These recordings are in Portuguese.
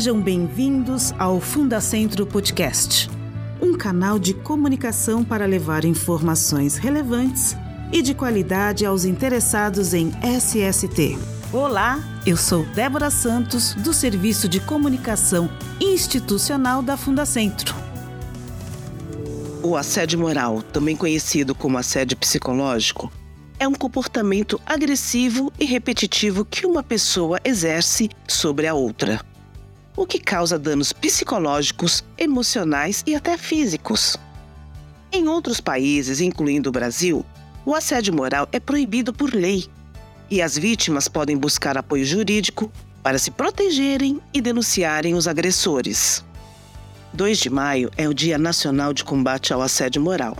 Sejam bem-vindos ao Fundacentro Podcast, um canal de comunicação para levar informações relevantes e de qualidade aos interessados em SST. Olá, eu sou Débora Santos, do Serviço de Comunicação Institucional da Fundacentro. O assédio moral, também conhecido como assédio psicológico, é um comportamento agressivo e repetitivo que uma pessoa exerce sobre a outra, o que causa danos psicológicos, emocionais e até físicos. Em outros países, incluindo o Brasil, o assédio moral é proibido por lei e as vítimas podem buscar apoio jurídico para se protegerem e denunciarem os agressores. 2 de maio é o Dia Nacional de Combate ao Assédio Moral.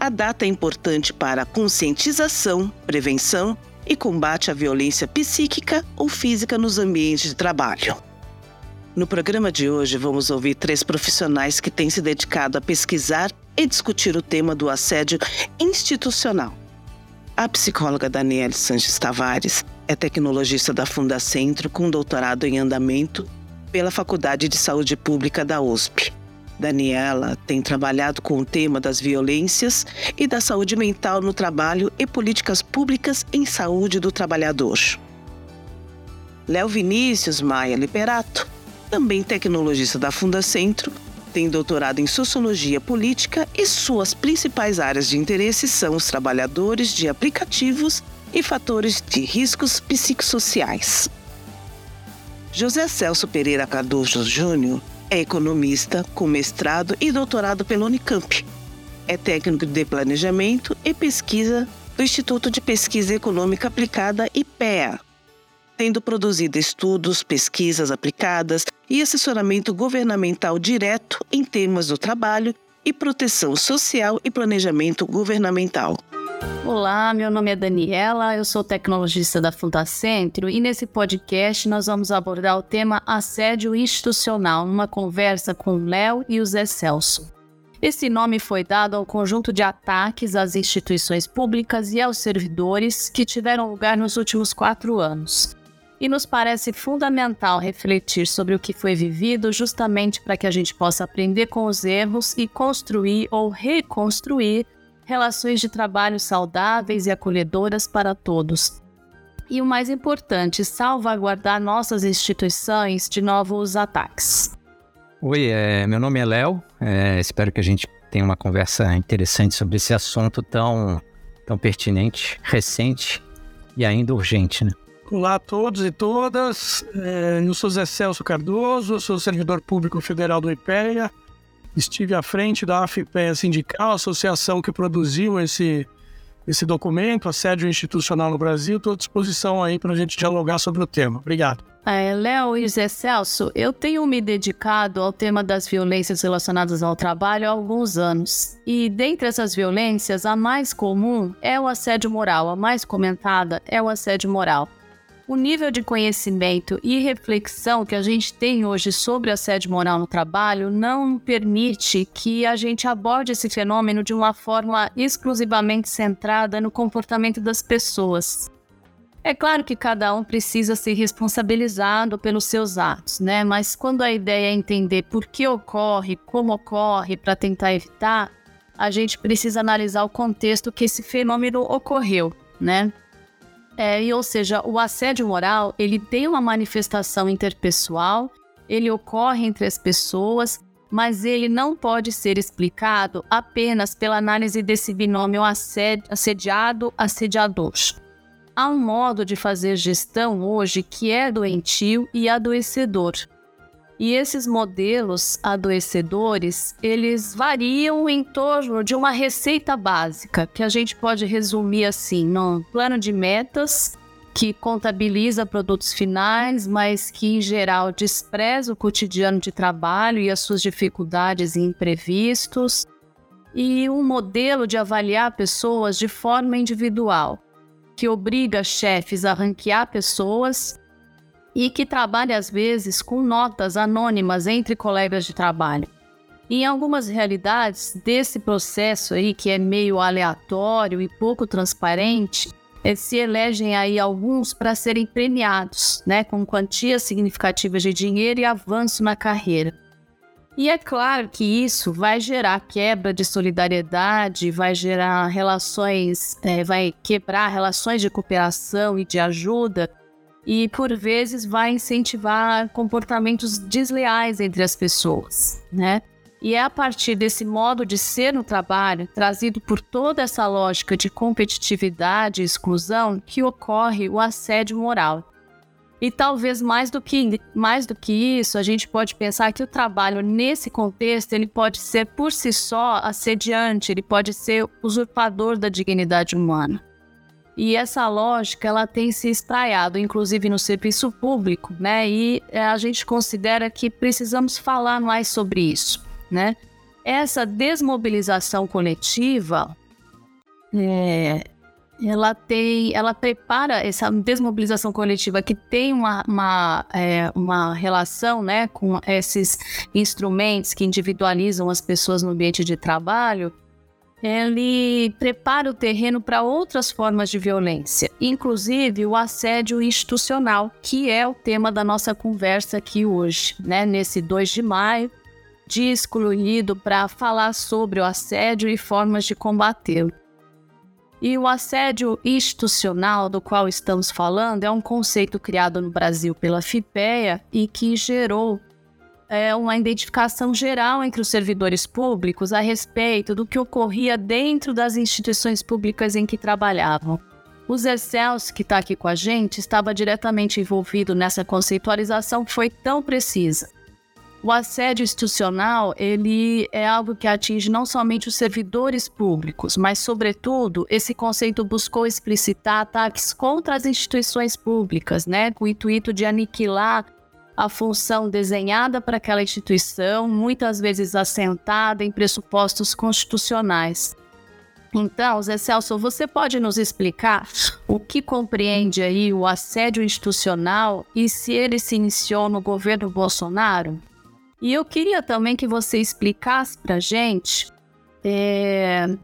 A data é importante para a conscientização, prevenção e combate à violência psíquica ou física nos ambientes de trabalho. No programa de hoje, vamos ouvir três profissionais que têm se dedicado a pesquisar e discutir o tema do assédio institucional. A psicóloga Daniele Sanches Tavares é tecnologista da Fundacentro com doutorado em andamento pela Faculdade de Saúde Pública da USP. Daniela tem trabalhado com o tema das violências e da saúde mental no trabalho e políticas públicas em saúde do trabalhador. Léo Vinícius Maia Liberato, também tecnologista da Fundacentro, tem doutorado em Sociologia Política e suas principais áreas de interesse são os trabalhadores de aplicativos e fatores de riscos psicossociais. José Celso Pereira Cardoso Júnior é economista com mestrado e doutorado pela Unicamp. É técnico de planejamento e pesquisa do Instituto de Pesquisa Econômica Aplicada IPEA, tendo produzido estudos, pesquisas aplicadas e assessoramento governamental direto em temas do trabalho e proteção social e planejamento governamental. Olá, meu nome é Daniela, eu sou tecnologista da Fundacentro e nesse podcast nós vamos abordar o tema assédio institucional numa conversa com o Léo e o Zé Celso. Esse nome foi dado ao conjunto de ataques às instituições públicas e aos servidores que tiveram lugar nos últimos quatro anos e nos parece fundamental refletir sobre o que foi vivido justamente para que a gente possa aprender com os erros e construir ou reconstruir relações de trabalho saudáveis e acolhedoras para todos. E o mais importante, salvaguardar nossas instituições de novos ataques. Oi, é, meu nome é Léo. É, espero que a gente tenha uma conversa interessante sobre esse assunto tão, tão pertinente, recente e ainda urgente, né? Olá a todos e todas. É, eu sou Zé Celso Cardoso, sou servidor público federal do IPEA. Estive à frente da AFIPEA Sindical, associação que produziu esse, esse documento, Assédio Institucional no Brasil. Estou à disposição aí para a gente dialogar sobre o tema. Obrigado. É, Léo e Zé Celso, eu tenho me dedicado ao tema das violências relacionadas ao trabalho há alguns anos. E dentre essas violências, a mais comum é o assédio moral, a mais comentada é o assédio moral o nível de conhecimento e reflexão que a gente tem hoje sobre assédio moral no trabalho não permite que a gente aborde esse fenômeno de uma forma exclusivamente centrada no comportamento das pessoas. É claro que cada um precisa ser responsabilizado pelos seus atos, né? Mas quando a ideia é entender por que ocorre, como ocorre, para tentar evitar, a gente precisa analisar o contexto que esse fenômeno ocorreu, né? É, e, ou seja, o assédio moral ele tem uma manifestação interpessoal, ele ocorre entre as pessoas, mas ele não pode ser explicado apenas pela análise desse binômio assediado-assediador. Há um modo de fazer gestão hoje que é doentio e adoecedor. E esses modelos adoecedores, eles variam em torno de uma receita básica, que a gente pode resumir assim, no plano de metas, que contabiliza produtos finais, mas que em geral despreza o cotidiano de trabalho e as suas dificuldades e imprevistos, e um modelo de avaliar pessoas de forma individual, que obriga chefes a ranquear pessoas e que trabalha às vezes com notas anônimas entre colegas de trabalho. em algumas realidades desse processo aí que é meio aleatório e pouco transparente, é, se elegem aí alguns para serem premiados, né, com quantias significativas de dinheiro e avanço na carreira. E é claro que isso vai gerar quebra de solidariedade, vai gerar relações, é, vai quebrar relações de cooperação e de ajuda, e por vezes vai incentivar comportamentos desleais entre as pessoas, né? E é a partir desse modo de ser no trabalho, trazido por toda essa lógica de competitividade e exclusão, que ocorre o assédio moral. E talvez mais do que mais do que isso, a gente pode pensar que o trabalho nesse contexto, ele pode ser por si só assediante, ele pode ser usurpador da dignidade humana. E essa lógica ela tem se espraiado, inclusive no serviço público, né? E eh, a gente considera que precisamos falar mais sobre isso, né? Essa desmobilização coletiva é, ela tem, ela prepara essa desmobilização coletiva que tem uma, uma, é, uma relação né, com esses instrumentos que individualizam as pessoas no ambiente de trabalho, ele prepara o terreno para outras formas de violência, inclusive o assédio institucional, que é o tema da nossa conversa aqui hoje, né, nesse 2 de maio, dia excluído para falar sobre o assédio e formas de combatê-lo. E o assédio institucional do qual estamos falando é um conceito criado no Brasil pela FIPEA e que gerou é, uma identificação geral entre os servidores públicos a respeito do que ocorria dentro das instituições públicas em que trabalhavam. O Zé Celso, que está aqui com a gente, estava diretamente envolvido nessa conceitualização que foi tão precisa. O assédio institucional, ele é algo que atinge não somente os servidores públicos, mas, sobretudo, esse conceito buscou explicitar ataques contra as instituições públicas, né, com o intuito de aniquilar a função desenhada para aquela instituição, muitas vezes assentada em pressupostos constitucionais. Então, Zé Celso, você pode nos explicar o que compreende aí o assédio institucional e se ele se iniciou no governo Bolsonaro? E eu queria também que você explicasse para gente, é,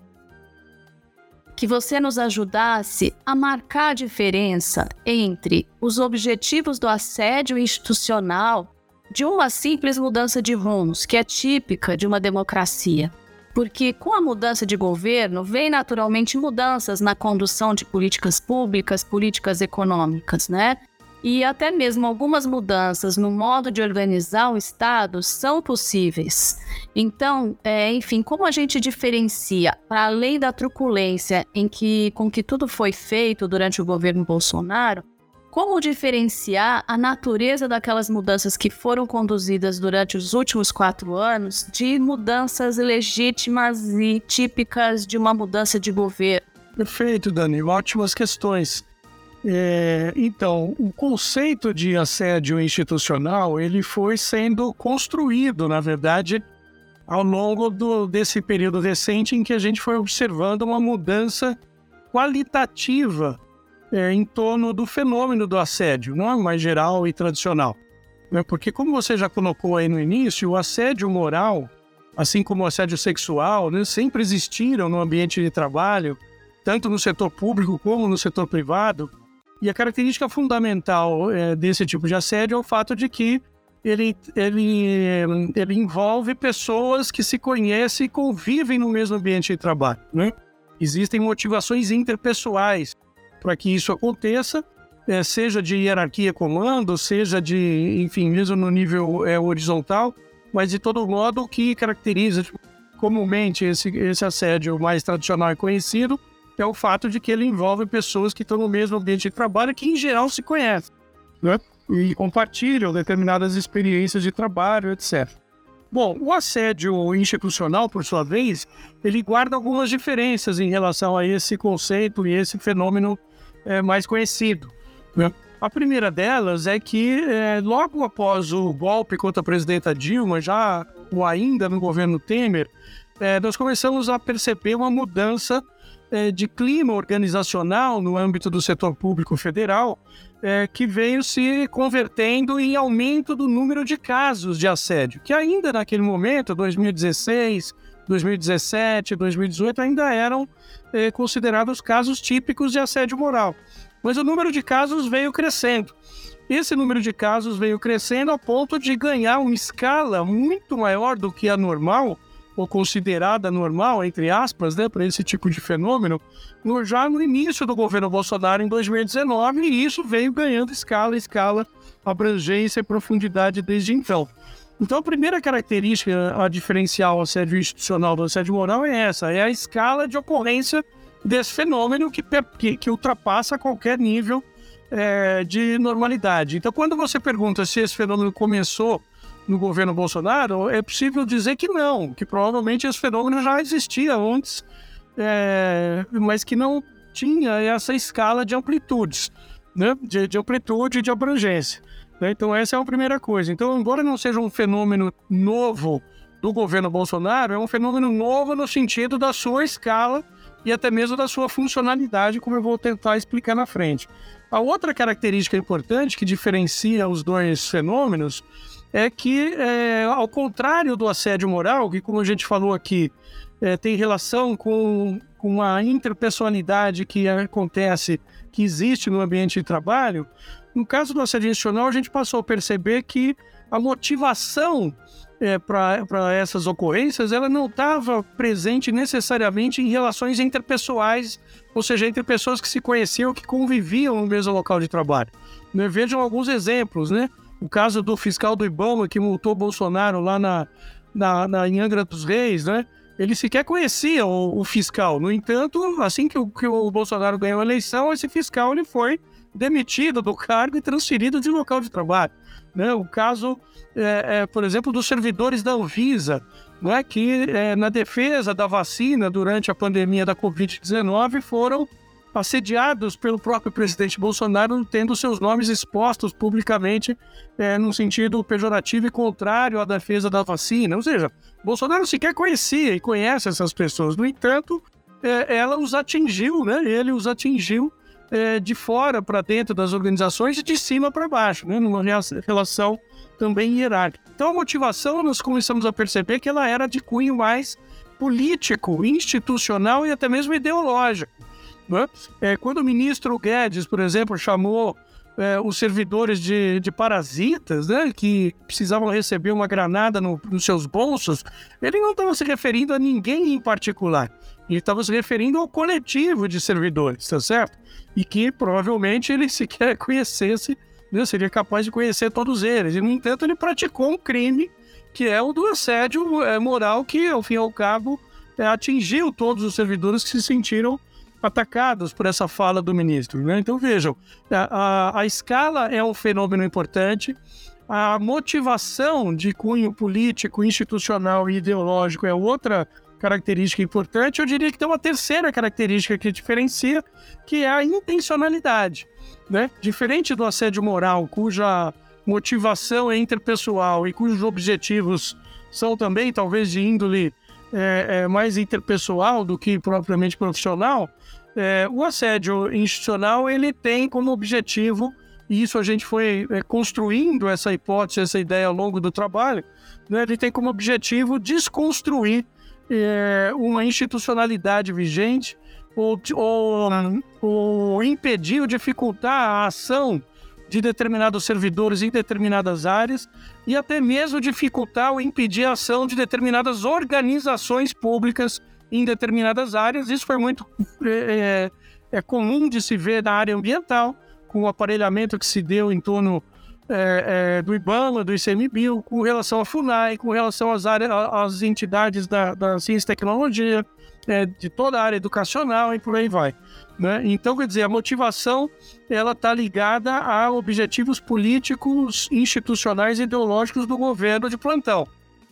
que você nos ajudasse a marcar a diferença entre os objetivos do assédio institucional de uma simples mudança de rumos, que é típica de uma democracia. Porque com a mudança de governo, vem naturalmente mudanças na condução de políticas públicas, políticas econômicas, né? E até mesmo algumas mudanças no modo de organizar o Estado são possíveis. Então, é, enfim, como a gente diferencia, para além da truculência em que, com que tudo foi feito durante o governo Bolsonaro, como diferenciar a natureza daquelas mudanças que foram conduzidas durante os últimos quatro anos de mudanças legítimas e típicas de uma mudança de governo? Perfeito, Dani. Ótimas questões. É, então, o conceito de assédio institucional ele foi sendo construído, na verdade, ao longo do, desse período recente em que a gente foi observando uma mudança qualitativa é, em torno do fenômeno do assédio, não é mais geral e tradicional. Né? Porque, como você já colocou aí no início, o assédio moral, assim como o assédio sexual, né, sempre existiram no ambiente de trabalho, tanto no setor público como no setor privado e a característica fundamental é, desse tipo de assédio é o fato de que ele, ele, ele envolve pessoas que se conhecem e convivem no mesmo ambiente de trabalho. Né? Existem motivações interpessoais para que isso aconteça, é, seja de hierarquia comando, seja de, enfim, mesmo no nível é, horizontal, mas de todo modo o que caracteriza comumente esse, esse assédio mais tradicional e conhecido é o fato de que ele envolve pessoas que estão no mesmo ambiente de trabalho que, em geral, se conhecem, né? E compartilham determinadas experiências de trabalho, etc. Bom, o assédio institucional, por sua vez, ele guarda algumas diferenças em relação a esse conceito e esse fenômeno é, mais conhecido. Né? A primeira delas é que, é, logo após o golpe contra a presidenta Dilma, já ou ainda no governo Temer, é, nós começamos a perceber uma mudança é, de clima organizacional no âmbito do setor público federal é, que veio se convertendo em aumento do número de casos de assédio, que ainda naquele momento, 2016, 2017, 2018, ainda eram é, considerados casos típicos de assédio moral. Mas o número de casos veio crescendo. Esse número de casos veio crescendo a ponto de ganhar uma escala muito maior do que a normal, ou considerada normal, entre aspas, né, para esse tipo de fenômeno, no, já no início do governo Bolsonaro, em 2019, e isso veio ganhando escala, escala, abrangência e profundidade desde então. Então, a primeira característica a diferencial assédio institucional do assédio moral é essa: é a escala de ocorrência desse fenômeno que, que, que ultrapassa qualquer nível é, de normalidade. Então, quando você pergunta se esse fenômeno começou no governo Bolsonaro, é possível dizer que não, que provavelmente esse fenômeno já existia antes, é, mas que não tinha essa escala de amplitudes, né? de, de amplitude e de abrangência. Né? Então, essa é a primeira coisa. Então, embora não seja um fenômeno novo do governo Bolsonaro, é um fenômeno novo no sentido da sua escala e até mesmo da sua funcionalidade, como eu vou tentar explicar na frente. A outra característica importante que diferencia os dois fenômenos é que, é, ao contrário do assédio moral, que, como a gente falou aqui, é, tem relação com, com a interpessoalidade que acontece, que existe no ambiente de trabalho, no caso do assédio institucional, a gente passou a perceber que a motivação é, para essas ocorrências ela não estava presente necessariamente em relações interpessoais, ou seja, entre pessoas que se conheciam, que conviviam no mesmo local de trabalho. Né? Vejam alguns exemplos, né? O caso do fiscal do Ibama que multou Bolsonaro lá na, na, na em Angra dos Reis, né? Ele sequer conhecia o, o fiscal. No entanto, assim que o, que o Bolsonaro ganhou a eleição, esse fiscal ele foi demitido do cargo e transferido de local de trabalho. Né? O caso, é, é, por exemplo, dos servidores da Anvisa, né? que é, na defesa da vacina durante a pandemia da Covid-19 foram assediados pelo próprio presidente Bolsonaro, tendo seus nomes expostos publicamente é, num sentido pejorativo e contrário à defesa da vacina. Ou seja, Bolsonaro sequer conhecia e conhece essas pessoas. No entanto, é, ela os atingiu, né? ele os atingiu é, de fora para dentro das organizações e de cima para baixo, né? numa relação também hierárquica. Então, a motivação, nós começamos a perceber que ela era de cunho mais político, institucional e até mesmo ideológico. Né? É, quando o ministro Guedes, por exemplo, chamou é, os servidores de, de parasitas, né, que precisavam receber uma granada no, nos seus bolsos, ele não estava se referindo a ninguém em particular. Ele estava se referindo ao coletivo de servidores, tá certo? E que provavelmente ele sequer conhecesse, né, seria capaz de conhecer todos eles. E, no entanto, ele praticou um crime que é o do assédio é, moral, que, ao fim e ao cabo, é, atingiu todos os servidores que se sentiram atacados por essa fala do ministro. Né? Então, vejam, a, a, a escala é um fenômeno importante, a motivação de cunho político, institucional e ideológico é outra característica importante, eu diria que tem uma terceira característica que diferencia, que é a intencionalidade. Né? Diferente do assédio moral, cuja motivação é interpessoal e cujos objetivos são também, talvez, de índole é, é, mais interpessoal do que propriamente profissional, é, o assédio institucional ele tem como objetivo, e isso a gente foi é, construindo essa hipótese, essa ideia ao longo do trabalho, né? ele tem como objetivo desconstruir é, uma institucionalidade vigente ou, ou, ou impedir ou dificultar a ação de determinados servidores em determinadas áreas e até mesmo dificultar ou impedir a ação de determinadas organizações públicas em determinadas áreas. Isso foi muito é, é, é comum de se ver na área ambiental, com o aparelhamento que se deu em torno é, é, do IBAMA, do ICMBio, com relação à FUNAI, com relação às, áreas, às entidades da, da ciência e tecnologia, é, de toda a área educacional e por aí vai. Né? Então, quer dizer, a motivação ela está ligada a objetivos políticos, institucionais e ideológicos do governo de plantão.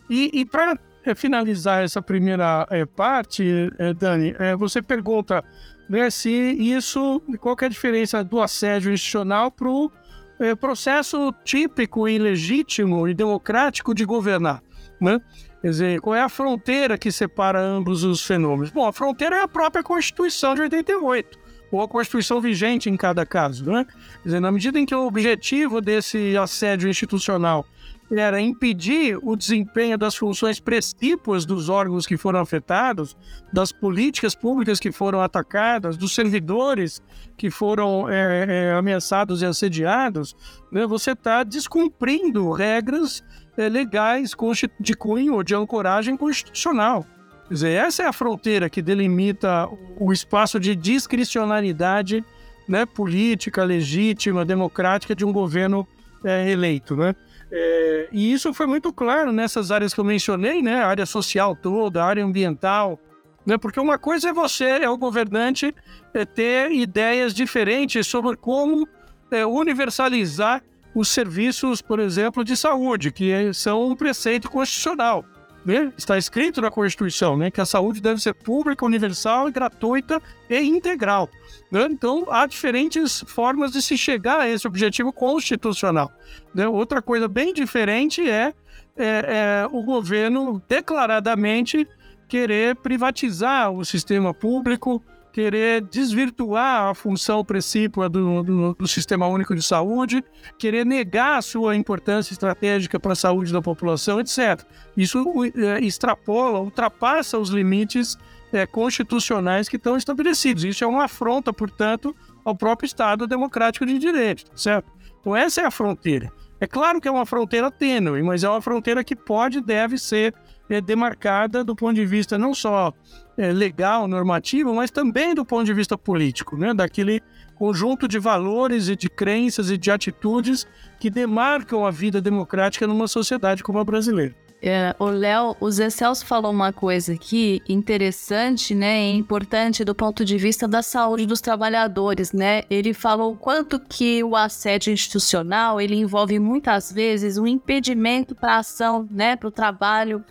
E, e para finalizar essa primeira é, parte, é, Dani, é, você pergunta né, se isso, qual é a diferença do assédio institucional para o é, processo típico e legítimo e democrático de governar, né? Quer dizer, qual é a fronteira que separa ambos os fenômenos? Bom, a fronteira é a própria Constituição de 88, ou a Constituição vigente em cada caso, né? Quer dizer, na medida em que o objetivo desse assédio institucional era impedir o desempenho das funções precípuas dos órgãos que foram afetados, das políticas públicas que foram atacadas, dos servidores que foram é, é, ameaçados e assediados, né, você está descumprindo regras é, legais de cunho ou de ancoragem constitucional. Quer dizer, essa é a fronteira que delimita o espaço de discricionariedade né, política, legítima, democrática de um governo é, eleito. Né? É, e isso foi muito claro nessas áreas que eu mencionei, né? A área social toda, a área ambiental, né? Porque uma coisa é você, é o governante, é ter ideias diferentes sobre como é, universalizar os serviços, por exemplo, de saúde, que são um preceito constitucional. Né? Está escrito na Constituição né? que a saúde deve ser pública, universal, gratuita e integral. Né? Então, há diferentes formas de se chegar a esse objetivo constitucional. Né? Outra coisa bem diferente é, é, é o governo declaradamente querer privatizar o sistema público, querer desvirtuar a função precípua do, do, do, Sistema Único de Saúde, querer negar a sua importância estratégica para a saúde da população, etc. Isso é, extrapola, ultrapassa os limites é, constitucionais que estão estabelecidos. Isso é uma afronta, portanto, ao próprio Estado democrático de direito, certo? Então essa é a fronteira. É claro que é uma fronteira tênue, mas é uma fronteira que pode e deve ser é, demarcada do ponto de vista não só é, legal, normativo, mas também do ponto de vista político, né? daquele conjunto de valores e de crenças e de atitudes que demarcam a vida democrática numa sociedade como a brasileira. É, o Léo, o Zé Celso falou uma coisa aqui interessante, né, e importante do ponto de vista da saúde dos trabalhadores, né? Ele falou quanto que o assédio institucional ele envolve muitas vezes um impedimento para a ação, né, para o trabalho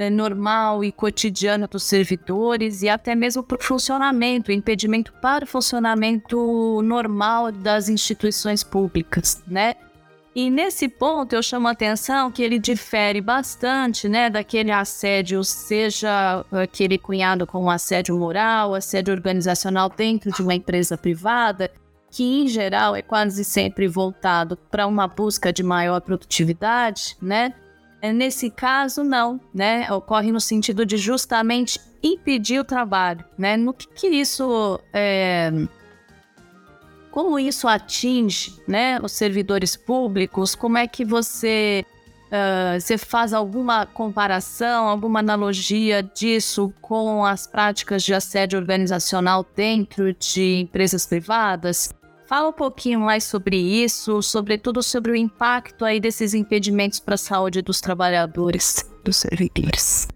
né, normal e cotidiano dos servidores e até mesmo para o funcionamento, impedimento para o funcionamento normal das instituições públicas, né? E nesse ponto eu chamo a atenção que ele difere bastante, né, daquele assédio, seja aquele cunhado com assédio moral, assédio organizacional dentro de uma empresa privada, que em geral é quase sempre voltado para uma busca de maior produtividade, né? É, nesse caso, não, né? Ocorre no sentido de justamente impedir o trabalho, né? No que, que isso é, como isso atinge né, os servidores públicos? Como é que você, uh, você faz alguma comparação, alguma analogia disso com as práticas de assédio organizacional dentro de empresas privadas? Fala um pouquinho mais sobre isso, sobretudo sobre o impacto aí desses impedimentos para a saúde dos trabalhadores, dos servidores.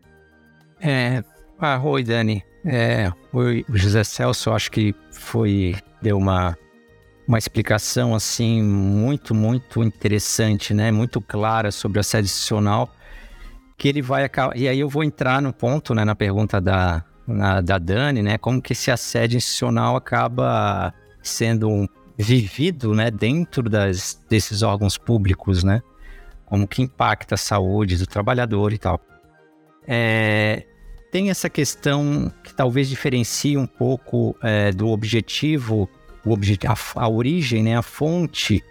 É, ah, oi Dani. É, o José Celso, acho que foi deu uma uma explicação assim muito, muito interessante, né? Muito clara sobre o assédio institucional, que ele vai acabar... E aí eu vou entrar no ponto, né, na pergunta da, na, da Dani, né? Como que esse assédio institucional acaba sendo vivido, né, dentro das, desses órgãos públicos, né? Como que impacta a saúde do trabalhador e tal. É, tem essa questão que talvez diferencie um pouco é, do objetivo o objetivo, a, a origem, né, a fonte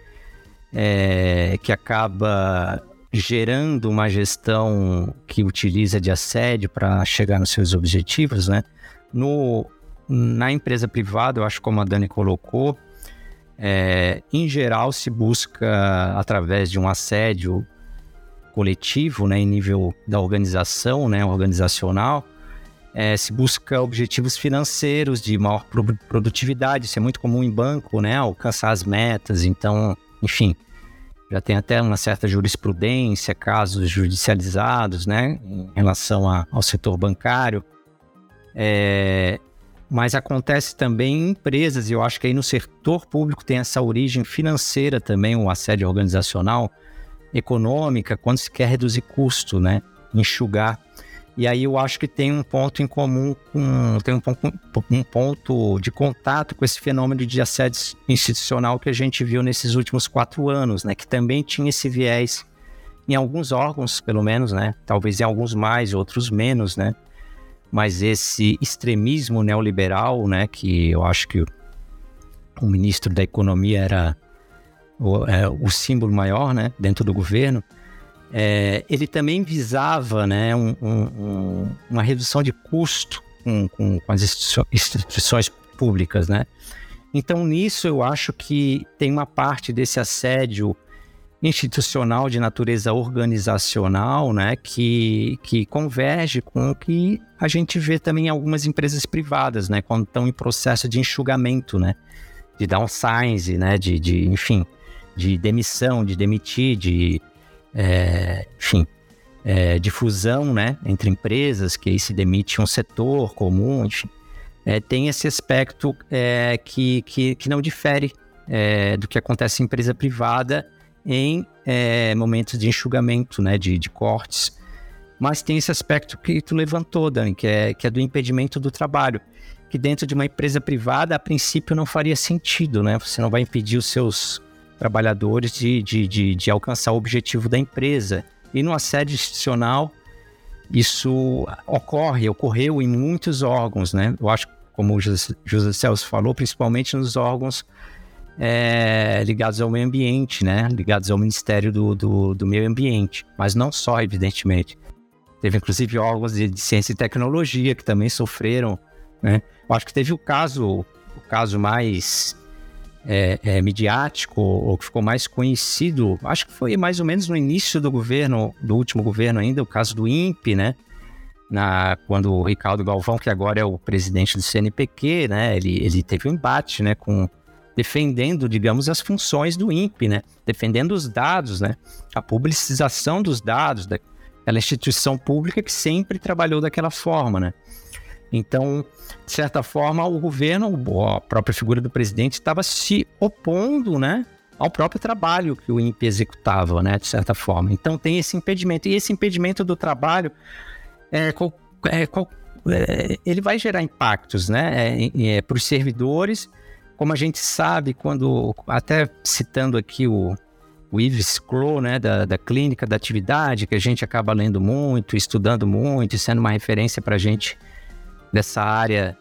é, que acaba gerando uma gestão que utiliza de assédio para chegar nos seus objetivos, né? No, na empresa privada, eu acho como a Dani colocou, é, em geral se busca através de um assédio coletivo, né, em nível da organização, né, organizacional, é, se busca objetivos financeiros de maior produtividade, isso é muito comum em banco, né? Alcançar as metas, então, enfim, já tem até uma certa jurisprudência, casos judicializados, né? Em relação a, ao setor bancário. É, mas acontece também em empresas, e eu acho que aí no setor público tem essa origem financeira também, o assédio organizacional, econômica, quando se quer reduzir custo, né? Enxugar e aí eu acho que tem um ponto em comum, com, tem um um ponto de contato com esse fenômeno de assédio institucional que a gente viu nesses últimos quatro anos, né? Que também tinha esse viés em alguns órgãos, pelo menos, né? Talvez em alguns mais, outros menos, né? Mas esse extremismo neoliberal, né? Que eu acho que o, ministro da Economia era o, é, o símbolo maior, né? Dentro do governo é, ele também visava né, um, um, uma redução de custo com, com, com as instituições públicas, né? Então, nisso eu acho que tem uma parte desse assédio institucional de natureza organizacional, né, que, que converge com o que a gente vê também em algumas empresas privadas, né, quando estão em processo de enxugamento, né, de downsize, né, de, de enfim, de demissão, de demitir, de, é, enfim, é, de fusão, né, entre empresas, que aí se demite um setor comum, enfim, é, tem esse aspecto é, que, que, que não difere é, do que acontece em empresa privada em é, momentos de enxugamento, né, de, de, cortes. Mas tem esse aspecto que tu levantou, Dani, que é, que é do impedimento do trabalho, que dentro de uma empresa privada, a princípio, não faria sentido, né? Você não vai impedir os seus trabalhadores de, de, de, de alcançar o objetivo da empresa. E no assédio institucional, isso ocorre, ocorreu em muitos órgãos, né? Eu acho, como o José, José Celso falou, principalmente nos órgãos é, ligados ao meio ambiente, né? Ligados ao Ministério do, do, do, Meio Ambiente, mas não só, evidentemente. Teve inclusive órgãos de, de ciência e tecnologia que também sofreram, né? Eu acho que teve o caso, o caso mais é, é, midiático ou que ficou mais conhecido, acho que foi mais ou menos no início do governo, do último governo ainda, o caso do INPE, né? Na, quando o Ricardo Galvão, que agora é o presidente do CNPq, né? Ele, ele teve um embate, né? Com defendendo, digamos, as funções do INPE, né? Defendendo os dados, né? A publicização dos dados daquela instituição pública que sempre trabalhou daquela forma, né? Então, de certa forma, o governo, a própria figura do presidente, estava se opondo, né? Ao próprio trabalho que o INPE executava, né? De certa forma. Então, tem esse impedimento. E esse impedimento do trabalho, é, é, é, ele vai gerar impactos, né? É, é para os servidores como a gente sabe, quando, até citando aqui o, o Yves Crow, né, da, da clínica da atividade, que a gente acaba lendo muito, estudando muito, sendo uma referência para a gente dessa área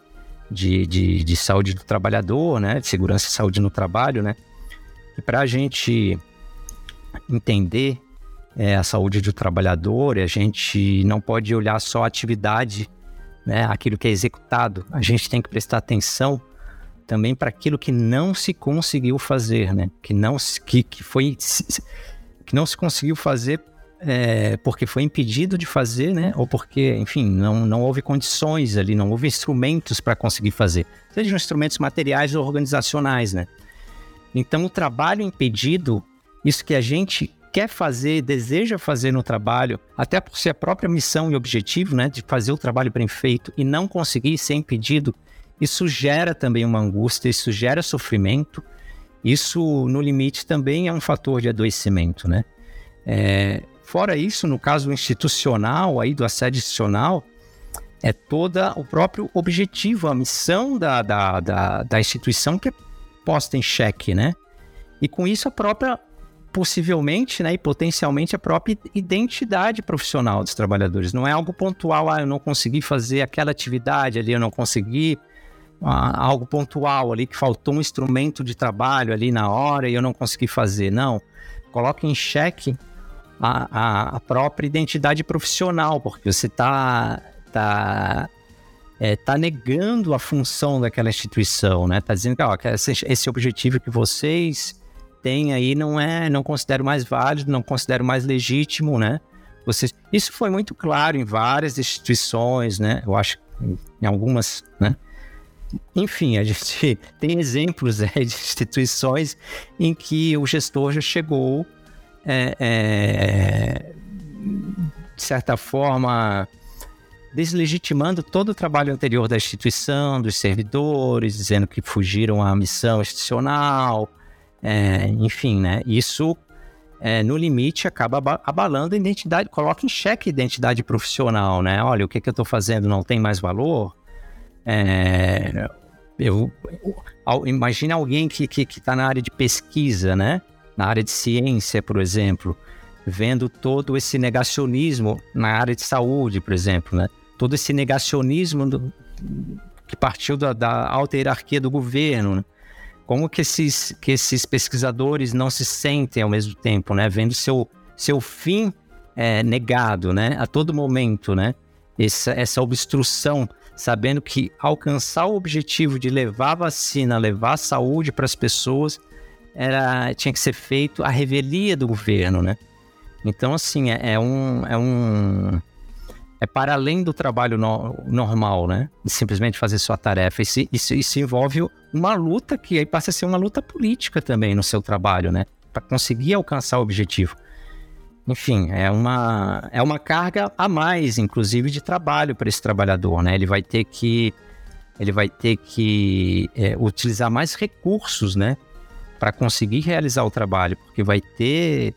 de, de, de, saúde do trabalhador, né, de segurança e saúde no trabalho, né, e para a gente entender é, a saúde do trabalhador, a gente não pode olhar só a atividade, né, aquilo que é executado, a gente tem que prestar atenção também para aquilo que não se conseguiu fazer, né? Que não se, que, que foi que não se conseguiu fazer é, porque foi impedido de fazer, né? Ou porque, enfim, não, não houve condições ali, não houve instrumentos para conseguir fazer, sejam instrumentos materiais ou organizacionais, né? Então, o trabalho impedido, isso que a gente quer fazer, deseja fazer no trabalho, até por ser a própria missão e objetivo, né, de fazer o trabalho bem feito e não conseguir ser impedido, isso gera também uma angústia, isso gera sofrimento. Isso, no limite, também é um fator de adoecimento, né? É, fora isso, no caso institucional, aí do assédio institucional, é toda o próprio objetivo, a missão da, da, da, da instituição que é posta em xeque, né? E com isso a própria, possivelmente, né, e potencialmente a própria identidade profissional dos trabalhadores. Não é algo pontual, ah, eu não consegui fazer aquela atividade ali, eu não consegui algo pontual ali, que faltou um instrumento de trabalho ali na hora e eu não consegui fazer. Não. Coloque em xeque a, a, a própria identidade profissional, porque você está tá, é, tá negando a função daquela instituição, né? Tá dizendo que, ó, que esse, esse objetivo que vocês têm aí não é, não considero mais válido, não considero mais legítimo, né? Vocês, isso foi muito claro em várias instituições, né? Eu acho em algumas, né? Enfim, a gente tem exemplos é, de instituições em que o gestor já chegou, é, é, de certa forma, deslegitimando todo o trabalho anterior da instituição, dos servidores, dizendo que fugiram à missão institucional, é, enfim, né? Isso, é, no limite, acaba abalando a identidade, coloca em xeque a identidade profissional, né? Olha, o que, que eu estou fazendo não tem mais valor? É, eu, imagina alguém que está que, que tá na área de pesquisa, né? Na área de ciência, por exemplo, vendo todo esse negacionismo na área de saúde, por exemplo, né? Todo esse negacionismo do, que partiu da, da, alta hierarquia do governo, né? Como que esses, que esses pesquisadores não se sentem ao mesmo tempo, né? Vendo seu, seu fim é, negado, né? A todo momento, né? Essa, essa obstrução, sabendo que alcançar o objetivo de levar vacina, levar saúde para as pessoas, era, tinha que ser feito a revelia do governo, né? Então, assim, é, é um, é um é para além do trabalho no, normal, né? De simplesmente fazer sua tarefa. Isso, isso, isso, envolve uma luta que aí passa a ser uma luta política também no seu trabalho, né? Para conseguir alcançar o objetivo. Enfim, é uma, é uma carga a mais, inclusive, de trabalho para esse trabalhador, né? Ele vai ter que, ele vai ter que é, utilizar mais recursos, né? Para conseguir realizar o trabalho, porque vai ter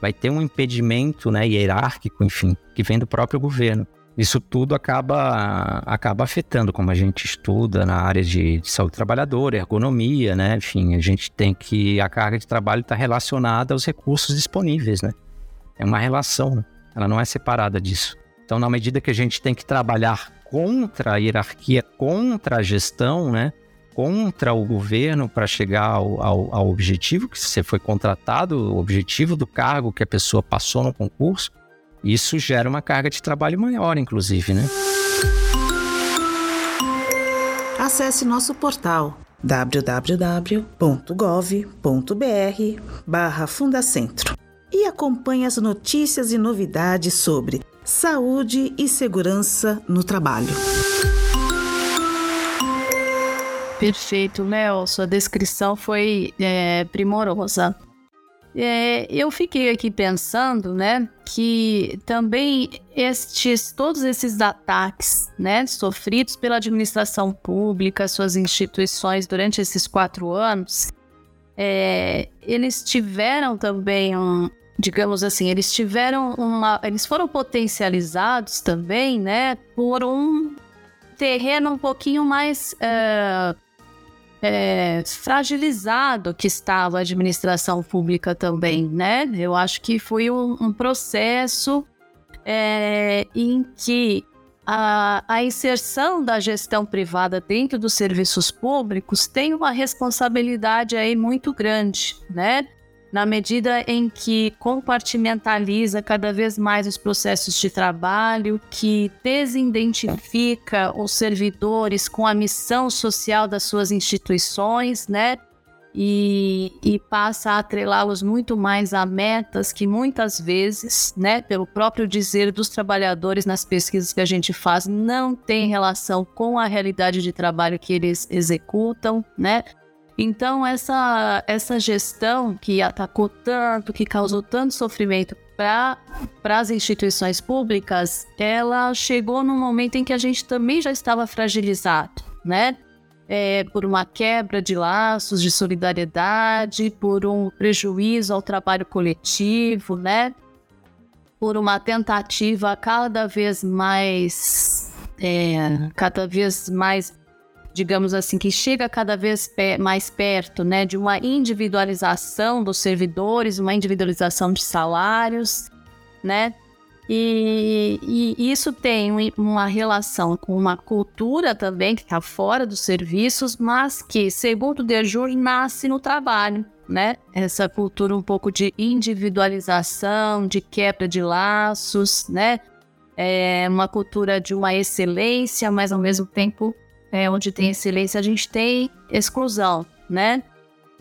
vai ter um impedimento né, hierárquico, enfim, que vem do próprio governo. Isso tudo acaba, acaba afetando como a gente estuda na área de, de saúde trabalhadora, ergonomia, né? Enfim, a gente tem que a carga de trabalho está relacionada aos recursos disponíveis, né? É uma relação, né? ela não é separada disso. Então, na medida que a gente tem que trabalhar contra a hierarquia, contra a gestão, né? contra o governo para chegar ao, ao, ao, objetivo que você foi contratado, o objetivo do cargo que a pessoa passou no concurso, isso gera uma carga de trabalho maior, inclusive, né? Acesse nosso portal www.gov.br Fundacentro e acompanhe as notícias e novidades sobre saúde e segurança no trabalho. Perfeito, Léo. Sua descrição foi é, primorosa. É, eu fiquei aqui pensando, né, que também estes, todos esses ataques, né, sofridos pela administração pública, suas instituições durante esses quatro anos, é, eles tiveram também um, digamos assim, eles tiveram uma, eles foram potencializados também, né, por um terreno um pouquinho mais é, fragilizado que estava a administração pública também, né? Eu acho que foi um, um processo é, em que a, a, inserção da gestão privada dentro dos serviços públicos tem uma responsabilidade aí muito grande, né? Na medida em que compartimentaliza cada vez mais os processos de trabalho, que desidentifica os servidores com a missão social das suas instituições, né? E, e passa a atrelá-los muito mais a metas que muitas vezes, né, pelo próprio dizer dos trabalhadores nas pesquisas que a gente faz, não tem relação com a realidade de trabalho que eles executam, né? Então, essa, essa gestão que atacou tanto, que causou tanto sofrimento para as instituições públicas, ela chegou num momento em que a gente também já estava fragilizado, né? É, por uma quebra de laços de solidariedade, por um prejuízo ao trabalho coletivo, né? Por uma tentativa cada vez mais, é, cada vez mais digamos assim, que chega cada vez mais perto né, de uma individualização dos servidores, uma individualização de salários, né? E, e isso tem uma relação com uma cultura também que está fora dos serviços, mas que, segundo o Dejur, nasce no trabalho, né? Essa cultura um pouco de individualização, de quebra de laços, né? É uma cultura de uma excelência, mas ao mesmo tempo é, onde tem excelência, a gente tem exclusão, né?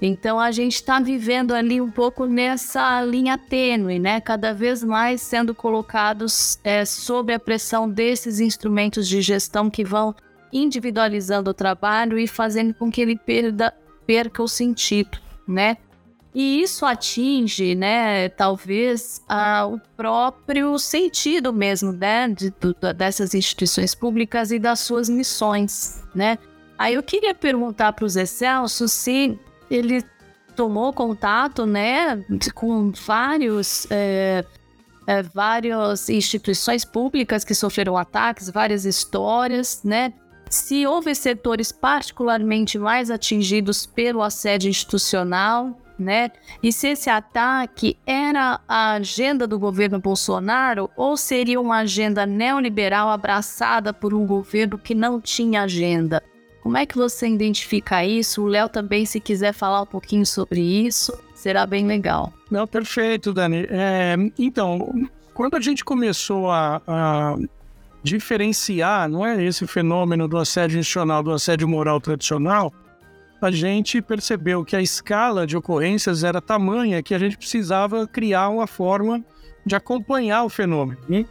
Então a gente está vivendo ali um pouco nessa linha tênue, né? Cada vez mais sendo colocados é, sob a pressão desses instrumentos de gestão que vão individualizando o trabalho e fazendo com que ele perda, perca o sentido, né? E isso atinge, né, talvez, o próprio sentido mesmo, né, de, de, dessas instituições públicas e das suas missões, né. Aí eu queria perguntar para o Zé Celso se ele tomou contato, né, com vários... É, é, várias instituições públicas que sofreram ataques, várias histórias, né? Se houve setores particularmente mais atingidos pelo assédio institucional, né? E se esse ataque era a agenda do governo Bolsonaro ou seria uma agenda neoliberal abraçada por um governo que não tinha agenda? Como é que você identifica isso? O Léo também, se quiser falar um pouquinho sobre isso, será bem legal. Não, perfeito, Dani. É, então, quando a gente começou a, a diferenciar, não é, esse fenômeno do assédio institucional do assédio moral tradicional, a gente percebeu que a escala de ocorrências era tamanha que a gente precisava criar uma forma de acompanhar o fenômeno. Né?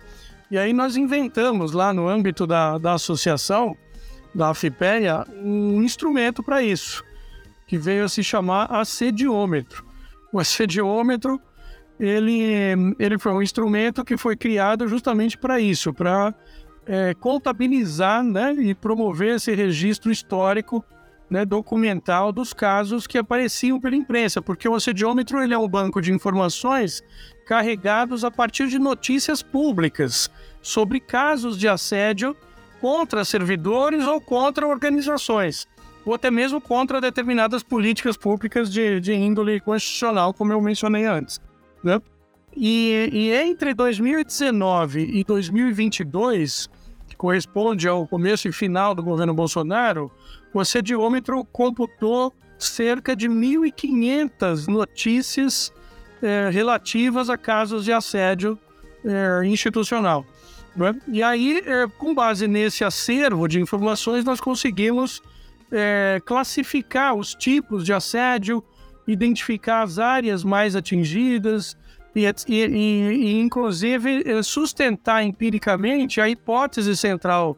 E aí nós inventamos lá no âmbito da, da associação, da AFIPEA, um instrumento para isso, que veio a se chamar assediômetro. O assediômetro, ele, ele foi um instrumento que foi criado justamente para isso, para é, contabilizar né, e promover esse registro histórico né, documental dos casos que apareciam pela imprensa, porque o assediômetro ele é um banco de informações carregados a partir de notícias públicas sobre casos de assédio contra servidores ou contra organizações, ou até mesmo contra determinadas políticas públicas de, de índole constitucional, como eu mencionei antes. Né? E, e entre 2019 e 2022, que corresponde ao começo e final do governo Bolsonaro, o assediômetro computou cerca de 1.500 notícias é, relativas a casos de assédio é, institucional. Né? E aí, é, com base nesse acervo de informações, nós conseguimos é, classificar os tipos de assédio, identificar as áreas mais atingidas e, e, e inclusive, é, sustentar empiricamente a hipótese central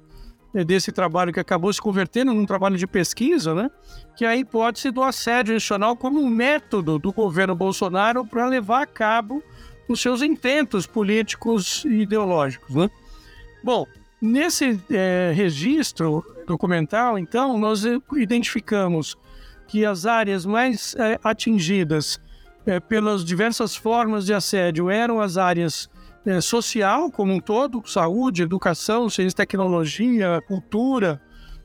desse trabalho que acabou se convertendo num trabalho de pesquisa, né? que é a hipótese do assédio institucional como um método do governo Bolsonaro para levar a cabo os seus intentos políticos e ideológicos. Né? Bom, nesse é, registro documental, então, nós identificamos que as áreas mais é, atingidas é, pelas diversas formas de assédio eram as áreas é, social como um todo, saúde, educação, ciência tecnologia, cultura,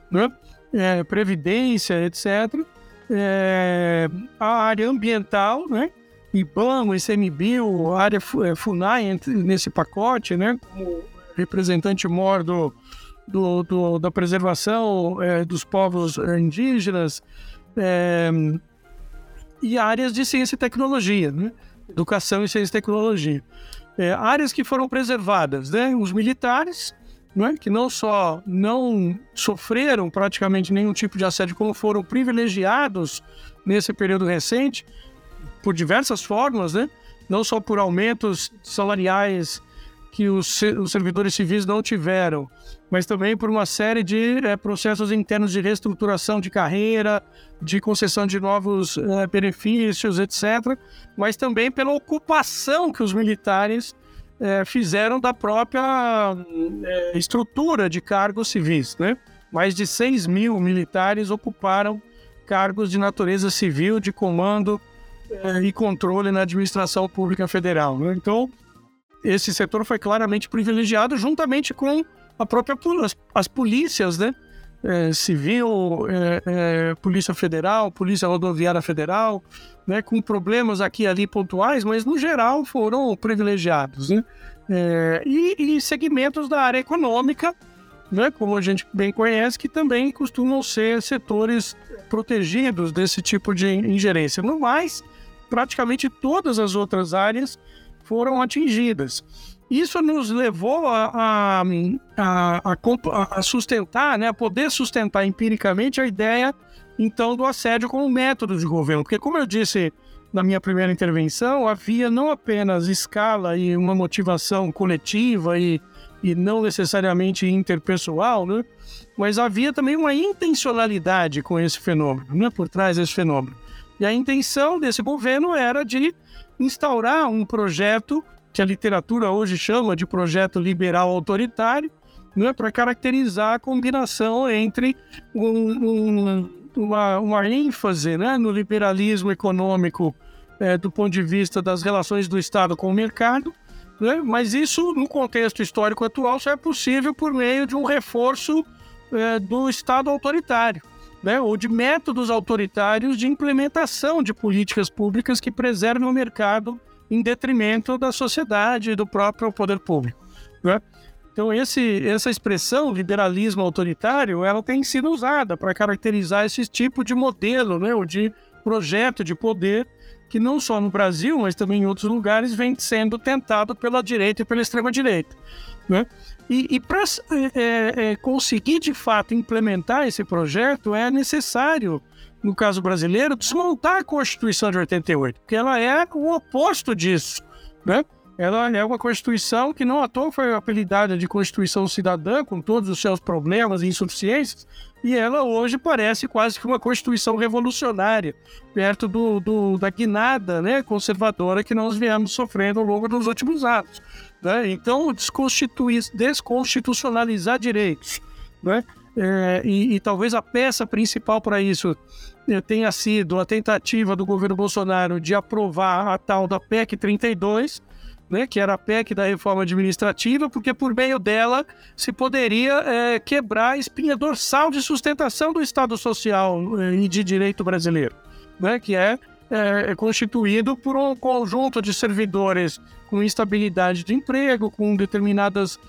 né? é, previdência, etc. É, a área ambiental, né? IBAMA, ICMBio, a área é, FUNAI nesse pacote, né? como representante mor do, do, do da preservação é, dos povos indígenas, é, e áreas de ciência e tecnologia, né? educação e ciência e tecnologia é, áreas que foram preservadas, né? Os militares, né? que não só não sofreram praticamente nenhum tipo de assédio, como foram privilegiados nesse período recente, por diversas formas, né? Não só por aumentos salariais que os, os servidores civis não tiveram, mas também por uma série de é, processos internos de reestruturação de carreira, de concessão de novos é, benefícios, etc., mas também pela ocupação que os militares é, fizeram da própria é, estrutura de cargos civis. Né? Mais de 6 mil militares ocuparam cargos de natureza civil, de comando é, e controle na administração pública federal. Né? Então, esse setor foi claramente privilegiado juntamente com a própria as, as polícias, né? É, civil, é, é, Polícia Federal, Polícia Rodoviária Federal, né, com problemas aqui e ali pontuais, mas no geral foram privilegiados. Né? É, e, e, segmentos da área econômica, né, como a gente bem conhece, que também costumam ser setores protegidos desse tipo de ingerência. No mais, praticamente todas as outras áreas foram atingidas. Isso nos levou a, a, a, a, sustentar, né, a poder sustentar empiricamente a ideia, então, do assédio como método de governo. Porque, como eu disse na minha primeira intervenção, havia não apenas escala e uma motivação coletiva e, e não necessariamente interpessoal, né, mas havia também uma intencionalidade com esse fenômeno, né, por trás desse fenômeno. E a intenção desse governo era de instaurar um projeto que a literatura hoje chama de projeto liberal autoritário, né, para caracterizar a combinação entre um, um, uma, uma, ênfase né, no liberalismo econômico é, do ponto de vista das relações do Estado com o mercado, né, mas isso, no contexto histórico atual, só é possível por meio de um reforço é, do Estado autoritário né, ou de métodos autoritários de implementação de políticas públicas que preservam o mercado em detrimento da sociedade e do próprio poder público. Né? Então, esse, essa expressão, liberalismo autoritário, ela tem sido usada para caracterizar esse tipo de modelo, né, ou de projeto de poder que não só no Brasil, mas também em outros lugares, vem sendo tentado pela direita e pela extrema-direita. Né? E, e para é, é, conseguir de fato implementar esse projeto, é necessário, no caso brasileiro, desmontar a Constituição de 88, porque ela é o oposto disso. Né? Ela é uma Constituição que não à toa foi apelidada de Constituição Cidadã, com todos os seus problemas e insuficiências, e ela hoje parece quase que uma Constituição revolucionária, perto do, do da guinada né, conservadora que nós viemos sofrendo ao longo dos últimos anos. Né? Então, desconstitucionalizar direitos. Né? É, e, e, talvez a peça principal para isso eh, tenha sido a tentativa do governo Bolsonaro de aprovar a tal da PEC 32, né, que era a PEC da reforma administrativa, porque por meio dela se poderia é, quebrar a espinha dorsal de sustentação do Estado Social é, e de direito brasileiro, né, que é, é, constituído por um conjunto de servidores com instabilidade de emprego, com determinados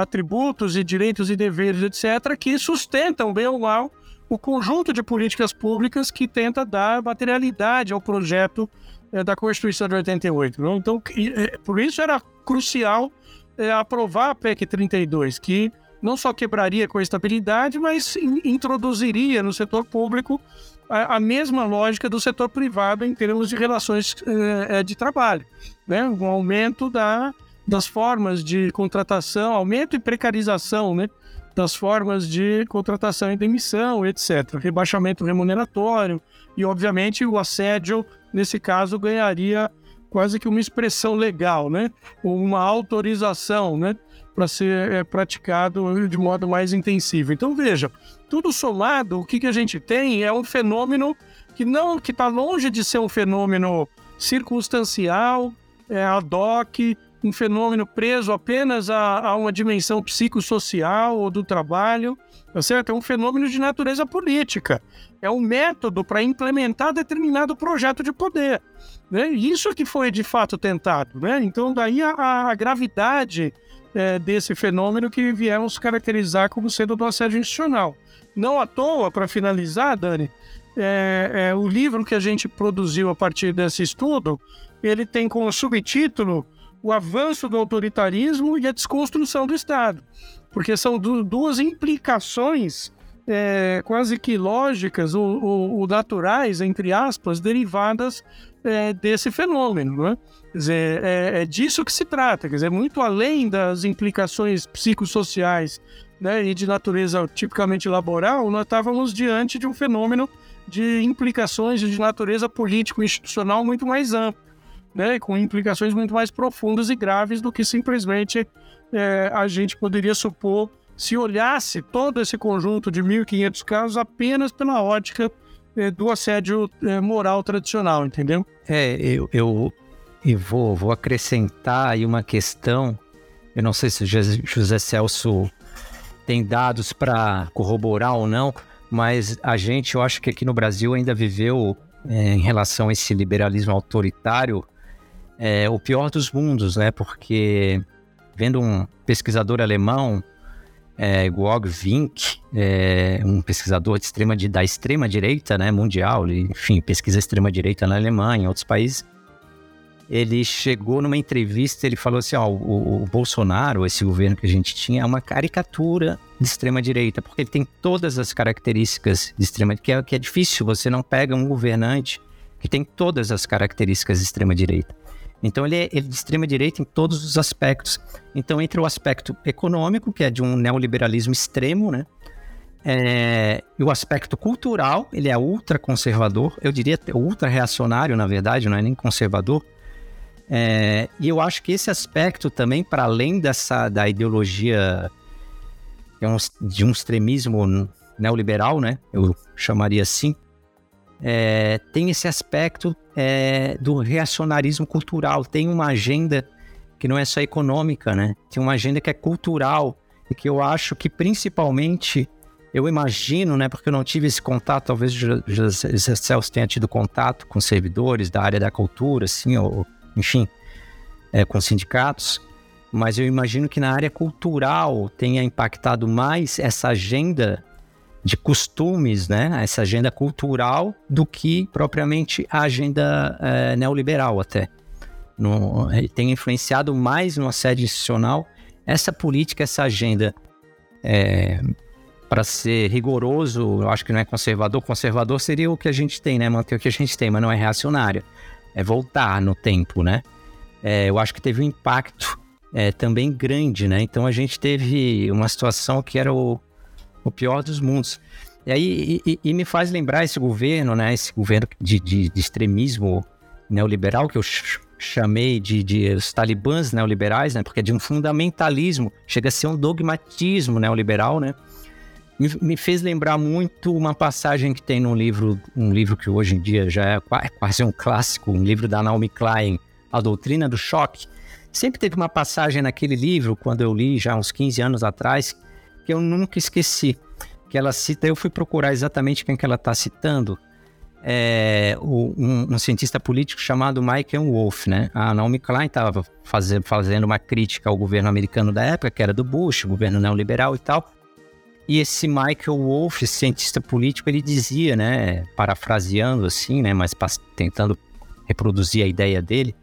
atributos e direitos e deveres, etc., que sustentam bem ou mal o conjunto de políticas públicas que tenta dar materialidade ao projeto é, da Constituição de 88. Não? Então, é, por isso era crucial é, aprovar a PEC 32, que não só quebraria com a estabilidade, mas in, introduziria no setor público a, mesma lógica do setor privado em termos de relações é, de trabalho. Né? Um aumento da, das formas de contratação, aumento e precarização né? das formas de contratação e demissão, etc. Rebaixamento remuneratório e, obviamente, o assédio nesse caso, ganharia quase que uma expressão legal, né? Uma autorização, né? Para ser é, praticado de modo mais intensivo. Então, veja, tudo somado, o que, que a gente tem é um fenômeno que não que está longe de ser um fenômeno circunstancial, é, ad hoc, um fenômeno preso apenas a, a uma dimensão psicossocial ou do trabalho, tá certo? É um fenômeno de natureza política. É um método para implementar determinado projeto de poder. Né? Isso que foi de fato tentado. Né? Então, daí a, a gravidade é, desse fenômeno que viemos caracterizar como sendo do assédio institucional. Não à toa, para finalizar, Dani, é, é, o livro que a gente produziu a partir desse estudo, ele tem como subtítulo o avanço do autoritarismo e a desconstrução do Estado, porque são du duas implicações é, quase que lógicas ou, ou, ou, naturais, entre aspas, derivadas é, desse fenômeno. Né? Quer dizer, é, é, disso que se trata, quer dizer, muito além das implicações psicossociais né, e de natureza tipicamente laboral, nós estávamos diante de um fenômeno de implicações de natureza político-institucional muito mais amplo né, com implicações muito mais profundas e graves do que simplesmente é, a gente poderia supor se olhasse todo esse conjunto de 1.500 casos apenas pela ótica é, do assédio é, moral tradicional, entendeu? É, eu, eu, eu vou, vou acrescentar aí uma questão. Eu não sei se o José Celso tem dados para corroborar ou não, mas a gente, eu acho que aqui no Brasil ainda viveu, é, em relação a esse liberalismo autoritário, é, o pior dos mundos, né? Porque vendo um pesquisador alemão, é, Georg Wink, é, um pesquisador de extrema, de, da extrema direita, né, mundial, enfim, pesquisa extrema direita na Alemanha, em outros países. Ele chegou numa entrevista, ele falou assim, ó, o, o Bolsonaro, esse governo que a gente tinha, é uma caricatura de extrema direita, porque ele tem todas as características de extrema, que é, que é difícil, você não pega um governante que tem todas as características de extrema direita. Então ele é, ele é de extrema direita em todos os aspectos. Então entre o aspecto econômico, que é de um neoliberalismo extremo, né? É, e o aspecto cultural, ele é ultra conservador, eu diria ultra reacionário, na verdade, não é nem conservador. É, e eu acho que esse aspecto também, para além dessa da ideologia de um extremismo neoliberal, né? Eu chamaria assim, é, tem esse aspecto é, do reacionarismo cultural, tem uma agenda que não é só econômica, né? Tem uma agenda que é cultural e que eu acho que principalmente, eu imagino, né? Porque eu não tive esse contato, talvez o Celso tenha tido contato com servidores da área da cultura, assim, ou enfim, é, com sindicatos, mas eu imagino que na área cultural tenha impactado mais essa agenda de costumes, né? Essa agenda cultural do que propriamente a agenda é, neoliberal até. No, tem influenciado mais no assédio institucional essa política, essa agenda é, para ser rigoroso, eu acho que não é conservador. Conservador seria o que a gente tem, né? Manter o que a gente tem, mas não é reacionário. É voltar no tempo, né? É, eu acho que teve um impacto é, também grande, né? Então a gente teve uma situação que era o, o pior dos mundos. E aí e, e me faz lembrar esse governo, né? Esse governo de, de, de extremismo neoliberal que eu chamei de, de os talibãs neoliberais, né? Porque é de um fundamentalismo, chega a ser um dogmatismo neoliberal, né? Me, me, fez lembrar muito uma passagem que tem num livro, um livro que hoje em dia já é, é quase um clássico, um livro da Naomi Klein, A Doutrina do Choque. Sempre teve uma passagem naquele livro, quando eu li já uns 15 anos atrás, que eu nunca esqueci. Que ela cita, eu fui procurar exatamente quem que ela está citando, é, um, um, cientista político chamado Michael Wolff, né? A Naomi Klein estava fazendo, uma crítica ao governo americano da época, que era do Bush, governo neoliberal e tal. E esse Michael Wolff, cientista político, ele dizia, né, parafraseando assim, né, mas tentando reproduzir a ideia dele,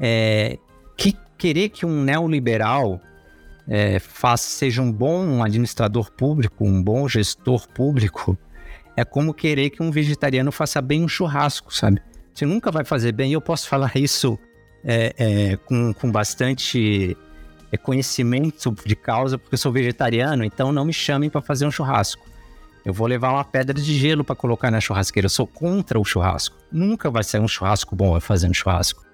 é, que querer que um neoliberal é, seja um bom administrador público, um bom gestor público, é como querer que um vegetariano faça bem um churrasco, sabe? Você nunca vai fazer bem. Eu posso falar isso é, é, com, com bastante é, conhecimento de causa, porque eu sou vegetariano, então não me chamem para fazer um churrasco. Eu vou levar uma pedra de gelo para colocar na churrasqueira. Eu sou contra o churrasco. Nunca vai ser um churrasco bom fazendo churrasco.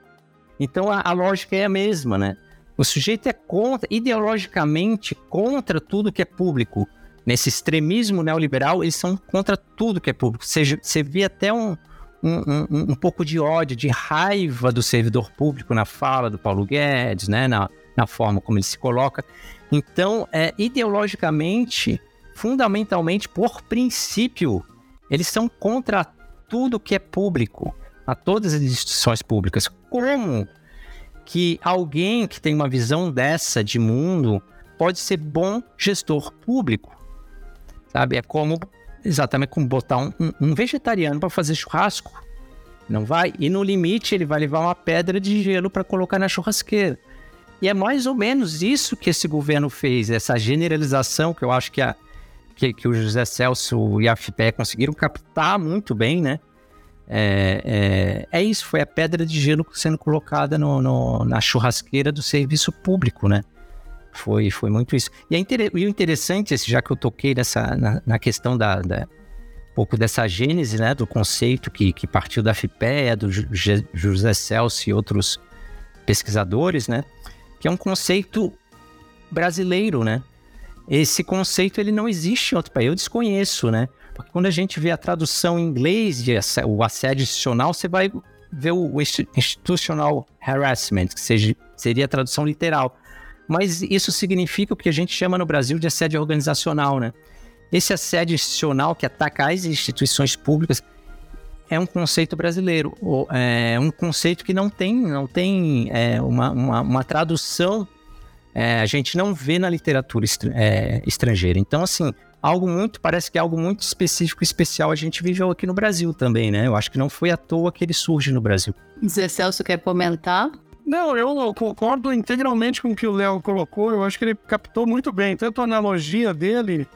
Então a, a lógica é a mesma, né? O sujeito é contra, ideologicamente, contra tudo que é público nesse extremismo neoliberal, eles são contra tudo que é público. Você, você vê até um, um, um, um, pouco de ódio, de raiva do servidor público na fala do Paulo Guedes, né? na, na forma como ele se coloca. Então, é, ideologicamente, fundamentalmente, por princípio, eles são contra tudo que é público, a todas as instituições públicas. Como que alguém que tem uma visão dessa de mundo pode ser bom gestor público? Sabe? É como exatamente como botar um, um vegetariano para fazer churrasco. Não vai. E no limite ele vai levar uma pedra de gelo para colocar na churrasqueira. E é mais ou menos isso que esse governo fez, essa generalização que eu acho que, a, que, que o José Celso e a FIPE conseguiram captar muito bem, né? É, é, é, isso, foi a pedra de gelo sendo colocada no, no, na churrasqueira do serviço público, né? Foi, foi muito isso. E, é inter... e o interessante, já que eu toquei nessa, na, na questão da, da, um pouco dessa gênese, né, do conceito que, que partiu da FIPEA, do José Celso e outros pesquisadores, né, que é um conceito brasileiro, né? Esse conceito ele não existe em outro país, eu desconheço, né? Quando a gente vê a tradução em inglês de o assédio institucional, você vai ver o institutional harassment, que seja, seria a tradução literal mas isso significa o que a gente chama no Brasil de assédio organizacional, né? Esse assédio institucional que ataca as instituições públicas é um conceito brasileiro, é um conceito que não tem, não tem é, uma, uma, uma, tradução, é, a gente não vê na literatura é, estrangeira. Então, assim, algo muito, parece que é algo muito específico e especial a gente viveu aqui no Brasil também, né? Eu acho que não foi à toa que ele surge no Brasil. Zé Celso quer comentar? Não, eu concordo integralmente com o que o Léo colocou. Eu acho que ele captou muito bem, tanto a analogia dele,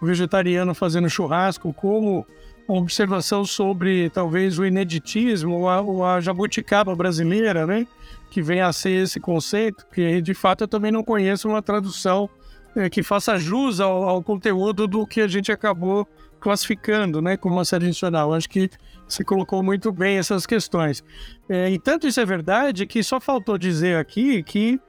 o vegetariano fazendo churrasco, como a observação sobre talvez o ineditismo ou a, ou a jabuticaba brasileira, né? Que vem a ser esse conceito, que de fato eu também não conheço uma tradução é, que faça jus ao, ao, conteúdo do que a gente acabou classificando, né, como série adicional. Acho que você colocou muito bem essas questões. É, e tanto isso é verdade que só faltou dizer aqui que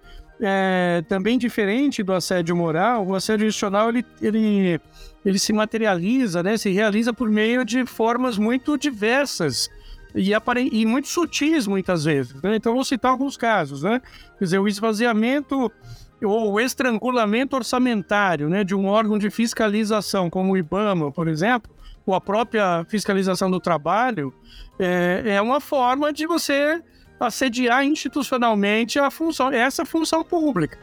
é, também diferente do assédio moral, o assédio institucional ele, ele, ele se materializa, né, se realiza por meio de formas muito diversas e, e muito sutis muitas vezes. Né? Então vou citar alguns casos, né? Quer dizer, o esvaziamento ou o estrangulamento orçamentário né, de um órgão de fiscalização, como o IBAMA, por exemplo, ou a própria fiscalização do trabalho, é, é uma forma de você assediar institucionalmente a função, essa função pública.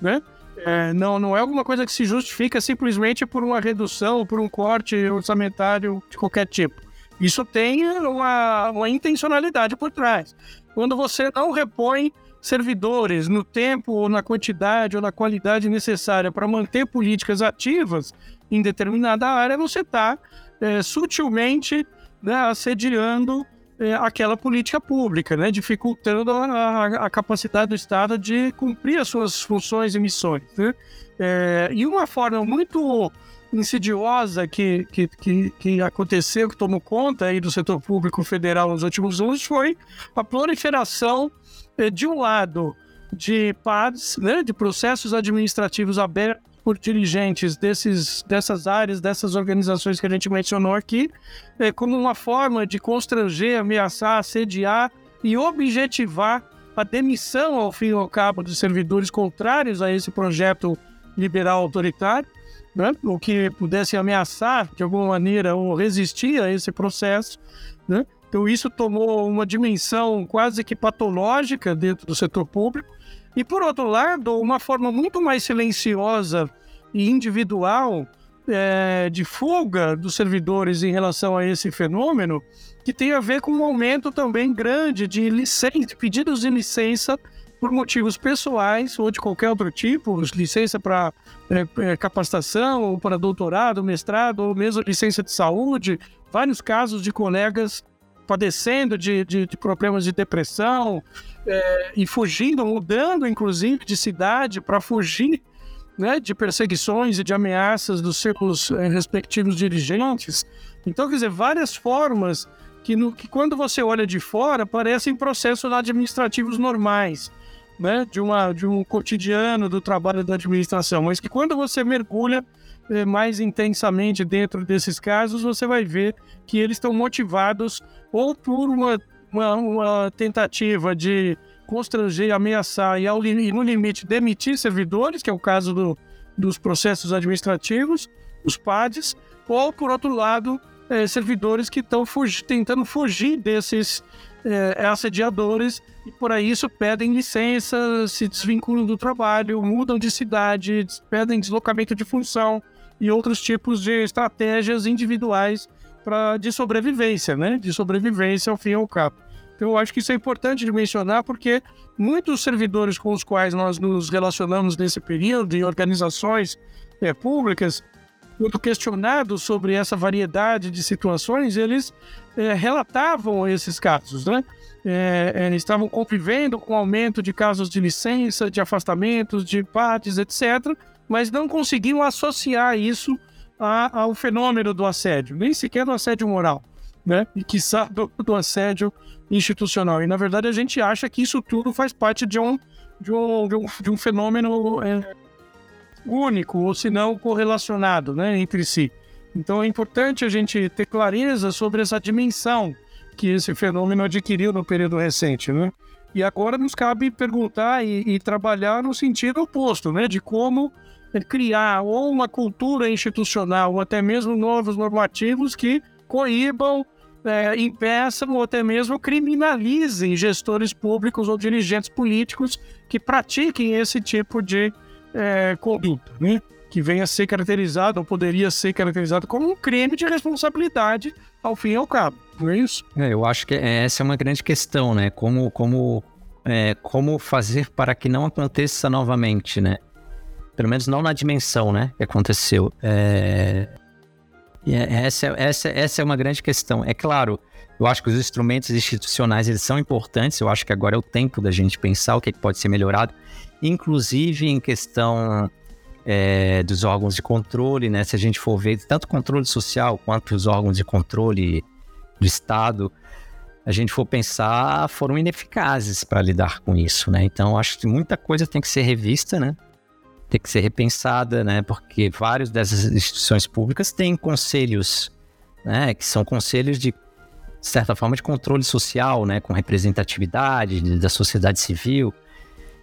Né? É, não, não é alguma coisa que se justifica simplesmente por uma redução, por um corte orçamentário de qualquer tipo. Isso tem uma, uma intencionalidade por trás. Quando você não repõe servidores no tempo, ou na quantidade, ou na qualidade necessária para manter políticas ativas em determinada área, você está é, sutilmente né, assediando é, aquela política pública, né, dificultando a, a, capacidade do Estado de cumprir as suas funções e missões. Né? É, e uma forma muito insidiosa que, que, que, que, aconteceu, que tomou conta aí do setor público federal nos últimos anos, foi a proliferação, é, de um lado, de PADs, né, de processos administrativos abertos por dirigentes desses, dessas áreas, dessas organizações que a gente mencionou aqui, é, como uma forma de constranger, ameaçar, assediar e objetivar a demissão, ao fim e ao cabo, de servidores contrários a esse projeto liberal autoritário, né? ou que pudessem ameaçar, de alguma maneira, ou resistir a esse processo. Né? Então, isso tomou uma dimensão quase que patológica dentro do setor público. E, por outro lado, uma forma muito mais silenciosa e individual é, de fuga dos servidores em relação a esse fenômeno, que tem a ver com um aumento também grande de, licença, de pedidos de licença por motivos pessoais ou de qualquer outro tipo, licença para é, é, capacitação, ou para doutorado, mestrado, ou mesmo licença de saúde, vários casos de colegas padecendo de, de, de problemas de depressão é, e fugindo, mudando inclusive de cidade para fugir né, de perseguições e de ameaças dos seus é, respectivos dirigentes. Então, quer dizer, várias formas que, no, que quando você olha de fora parecem processos administrativos normais, né, de, uma, de um cotidiano do trabalho da administração, mas que quando você mergulha é, mais intensamente dentro desses casos, você vai ver que eles estão motivados ou por uma, uma, uma tentativa de constranger, ameaçar e, ao, e, no limite, demitir servidores, que é o caso do, dos processos administrativos, os PADs, ou, por outro lado, é, servidores que estão fugi tentando fugir desses é, assediadores e, por aí, isso pedem licença, se desvinculam do trabalho, mudam de cidade, pedem deslocamento de função, e outros tipos de estratégias individuais para de sobrevivência, né? De sobrevivência ao fim e ao cabo. Então, eu acho que isso é importante de mencionar porque muitos servidores com os quais nós nos relacionamos nesse período em organizações é, públicas, quando questionados sobre essa variedade de situações, eles é, relatavam esses casos, né? É, é, estavam convivendo com aumento de casos de licença, de afastamentos, de partes, etc mas não conseguiam associar isso a, ao fenômeno do assédio, nem sequer do assédio moral, né? E quiçá do, do assédio institucional. E na verdade a gente acha que isso tudo faz parte de um, de um, de um, de um fenômeno é, único, ou se não correlacionado né, entre si. Então é importante a gente ter clareza sobre essa dimensão que esse fenômeno adquiriu no período recente, né? E agora nos cabe perguntar e, e trabalhar no sentido oposto, né? De como criar ou uma cultura institucional ou até mesmo novos normativos que coíbam, é, impeçam ou até mesmo criminalizem gestores públicos ou dirigentes políticos que pratiquem esse tipo de é, conduta, né? que venha a ser caracterizado ou poderia ser caracterizado como um crime de responsabilidade ao fim e ao cabo, não é isso? É, eu acho que essa é uma grande questão, né? Como, como, é, como fazer para que não aconteça novamente, né? Pelo menos não na dimensão, né? Que aconteceu. É... é essa, essa, essa é uma grande questão. É claro, eu acho que os instrumentos institucionais eles são importantes. Eu acho que agora é o tempo da gente pensar o que, é que pode ser melhorado, inclusive em questão é, dos órgãos de controle, né? Se a gente for ver tanto controle social quanto os órgãos de controle do Estado, a gente for pensar, foram ineficazes para lidar com isso, né? Então, acho que muita coisa tem que ser revista, né? ter que ser repensada, né? Porque várias dessas instituições públicas têm conselhos, né? Que são conselhos de certa forma de controle social, né? Com representatividade da sociedade civil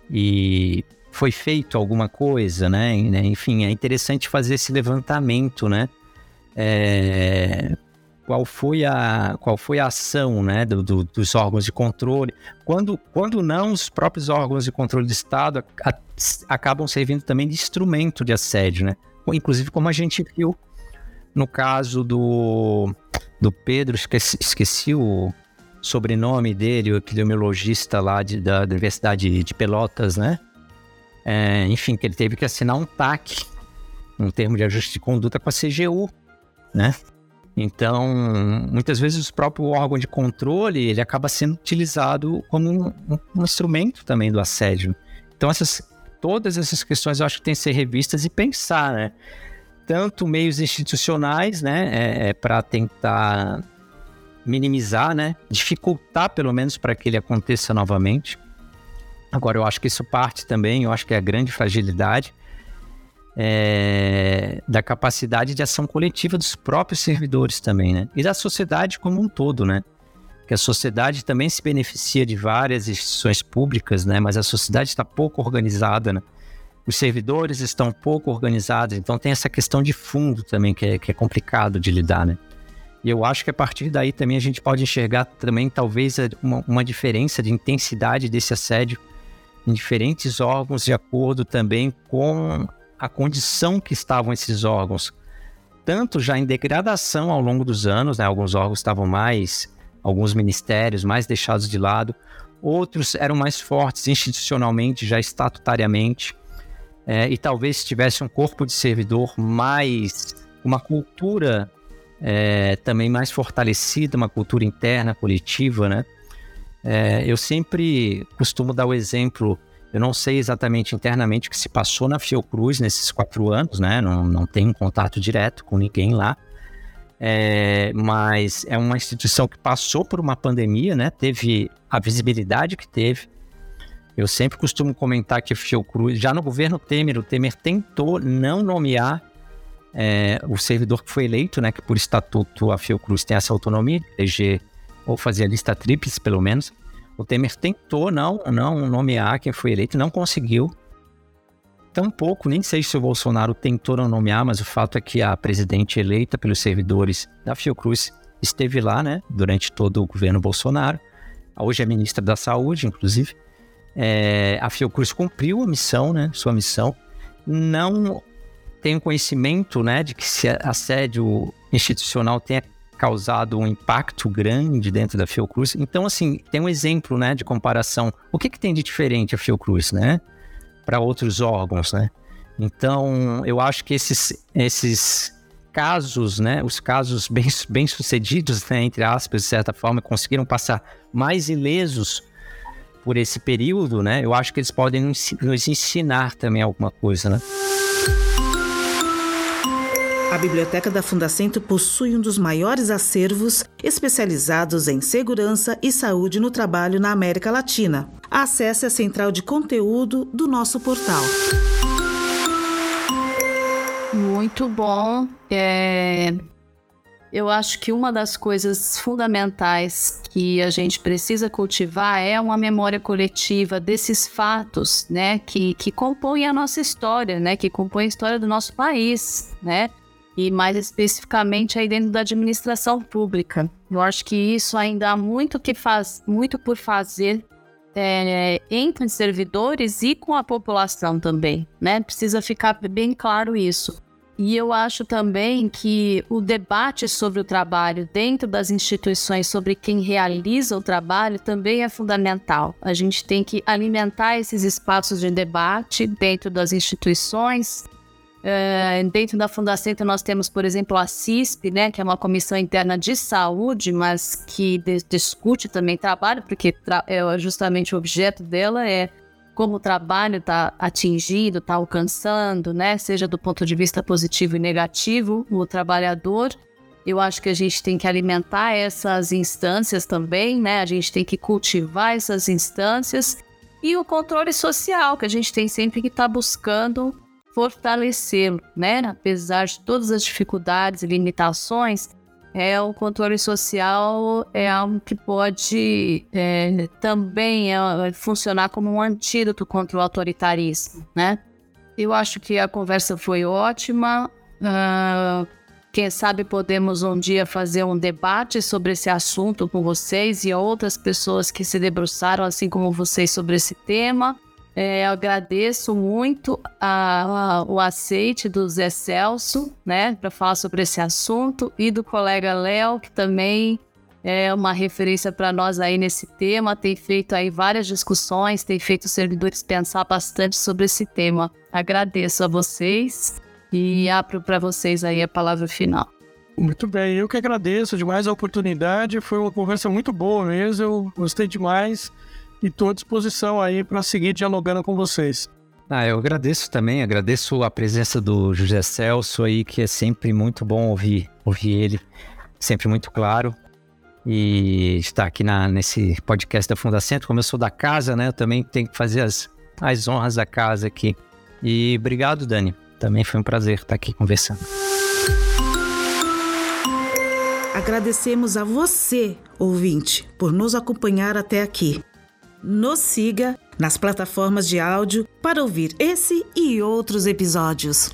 e foi feito alguma coisa, né? Enfim, é interessante fazer esse levantamento, né? É... qual foi a, qual foi a ação né, do, do, dos órgãos de controle. Quando, quando não, os próprios órgãos de controle do Estado a, a, acabam servindo também de instrumento de assédio, né? Inclusive, como a gente viu no caso do, do Pedro, esqueci, esqueci o sobrenome dele, o epidemiologista lá de, da, da Universidade de Pelotas, né? É, enfim, que ele teve que assinar um TAC, um termo de ajuste de conduta com a CGU, né? Então, muitas vezes o próprio órgão de controle ele acaba sendo utilizado como um, um instrumento também do assédio. Então, essas, todas essas questões eu acho que tem que ser revistas e pensar, né? Tanto meios institucionais, né, é, é para tentar minimizar, né, dificultar pelo menos para que ele aconteça novamente. Agora, eu acho que isso parte também, eu acho que é a grande fragilidade é, da capacidade de ação coletiva dos próprios servidores também, né? E da sociedade como um todo, né? Que a sociedade também se beneficia de várias instituições públicas, né? Mas a sociedade está pouco organizada, né? Os servidores estão pouco organizados, então tem essa questão de fundo também que é, que é complicado de lidar, né? E eu acho que a partir daí também a gente pode enxergar também talvez uma, uma diferença de intensidade desse assédio em diferentes órgãos de acordo também com a condição que estavam esses órgãos, tanto já em degradação ao longo dos anos, né? alguns órgãos estavam mais, alguns ministérios mais deixados de lado, outros eram mais fortes institucionalmente, já estatutariamente, é, e talvez tivesse um corpo de servidor mais, uma cultura é, também mais fortalecida, uma cultura interna, coletiva, né? É, eu sempre costumo dar o exemplo eu não sei exatamente internamente o que se passou na Fiocruz nesses quatro anos, né? Não, não tenho contato direto com ninguém lá. É, mas é uma instituição que passou por uma pandemia, né? Teve a visibilidade que teve. Eu sempre costumo comentar que a Fiocruz, já no governo Temer, o Temer tentou não nomear é, o servidor que foi eleito, né? Que por estatuto a Fiocruz tem essa autonomia de eleger ou fazer a lista tríplice, pelo menos. O Temer tentou não, não nomear quem foi eleito, não conseguiu. Tampouco, nem sei se o Bolsonaro tentou não nomear, mas o fato é que a presidente eleita pelos servidores da Fiocruz esteve lá, né, durante todo o governo Bolsonaro. Hoje é ministra da Saúde, inclusive. É, a Fiocruz cumpriu a missão, né, sua missão. Não tenho conhecimento, né, de que se assédio institucional tenha causado um impacto grande dentro da Fiocruz. Então, assim, tem um exemplo, né, de comparação. O que, que tem de diferente a Fiocruz, né, para outros órgãos, né? Então, eu acho que esses, esses casos, né, os casos bem, bem sucedidos, né, entre aspas, de certa forma, conseguiram passar mais ilesos por esse período, né? Eu acho que eles podem nos ensinar também alguma coisa, né? A biblioteca da Fundacentro possui um dos maiores acervos especializados em segurança e saúde no trabalho na América Latina. Acesse a central de conteúdo do nosso portal. Muito bom. É... Eu acho que uma das coisas fundamentais que a gente precisa cultivar é uma memória coletiva desses fatos, né, que, que compõem a nossa história, né, que compõem a história do nosso país, né e mais especificamente aí dentro da administração pública. Eu acho que isso ainda há muito que faz, muito por fazer é, entre servidores e com a população também, né? Precisa ficar bem claro isso. E eu acho também que o debate sobre o trabalho dentro das instituições, sobre quem realiza o trabalho, também é fundamental. A gente tem que alimentar esses espaços de debate dentro das instituições, é, dentro da Fundação nós temos, por exemplo, a CISP, né, que é uma comissão interna de saúde, mas que discute também trabalho, porque tra é justamente o objeto dela é como o trabalho está atingindo, está alcançando, né, seja do ponto de vista positivo e negativo, o trabalhador. Eu acho que a gente tem que alimentar essas instâncias também, né? A gente tem que cultivar essas instâncias e o controle social que a gente tem sempre que estar tá buscando fortalecê-lo, né? Apesar de todas as dificuldades e limitações, é o controle social é algo que pode é, também é, funcionar como um antídoto contra o autoritarismo, né? Eu acho que a conversa foi ótima. Uh, quem sabe podemos um dia fazer um debate sobre esse assunto com vocês e outras pessoas que se debruçaram, assim como vocês, sobre esse tema. É, agradeço muito a, a, o aceite do Zé Celso, né, para falar sobre esse assunto, e do colega Léo, que também é uma referência para nós aí nesse tema, tem feito aí várias discussões, tem feito os servidores pensar bastante sobre esse tema. Agradeço a vocês e abro para vocês aí a palavra final. Muito bem, eu que agradeço demais a oportunidade, foi uma conversa muito boa mesmo, eu gostei demais e estou à disposição aí para seguir dialogando com vocês. Ah, eu agradeço também, agradeço a presença do José Celso aí, que é sempre muito bom ouvir, ouvir ele, sempre muito claro. E estar aqui na, nesse podcast da Fundacentro, como eu sou da casa, né? Eu também tenho que fazer as, as honras da casa aqui. E obrigado, Dani. Também foi um prazer estar aqui conversando. Agradecemos a você, ouvinte, por nos acompanhar até aqui. Nos siga nas plataformas de áudio para ouvir esse e outros episódios.